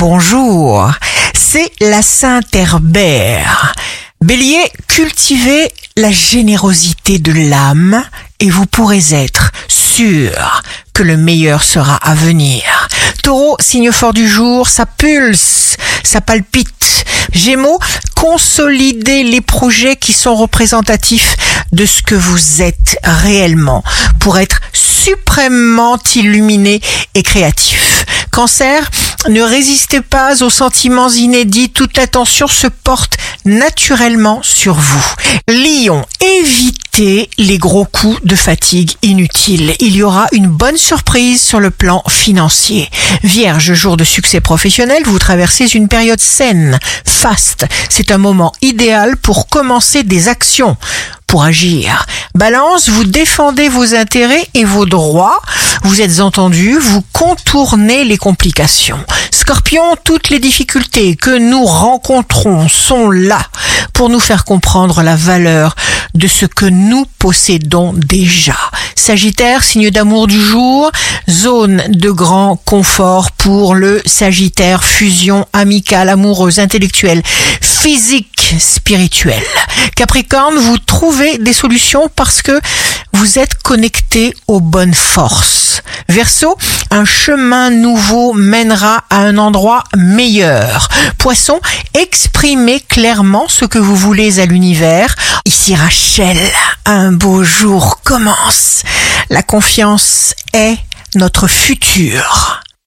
bonjour. C'est la Sainte Herbert. Bélier, cultivez la générosité de l'âme et vous pourrez être sûr que le meilleur sera à venir. Taureau, signe fort du jour, ça pulse, ça palpite. Gémeaux, consolidez les projets qui sont représentatifs de ce que vous êtes réellement pour être suprêmement illuminé et créatif. Cancer, ne résistez pas aux sentiments inédits, toute l'attention se porte naturellement sur vous. Lion, évitez les gros coups de fatigue inutiles. Il y aura une bonne surprise sur le plan financier. Vierge, jour de succès professionnel, vous traversez une période saine, faste. C'est un moment idéal pour commencer des actions pour agir. Balance, vous défendez vos intérêts et vos droits, vous êtes entendu, vous contournez les complications. Scorpion, toutes les difficultés que nous rencontrons sont là pour nous faire comprendre la valeur de ce que nous possédons déjà. Sagittaire, signe d'amour du jour, zone de grand confort pour le Sagittaire, fusion amicale, amoureuse, intellectuelle, physique, spirituelle. Capricorne, vous trouvez des solutions parce que vous êtes connecté aux bonnes forces. Verseau, un chemin nouveau mènera à un endroit meilleur. Poisson, exprimez clairement ce que vous voulez à l'univers. Ici Rachel, un beau jour commence. La confiance est notre futur.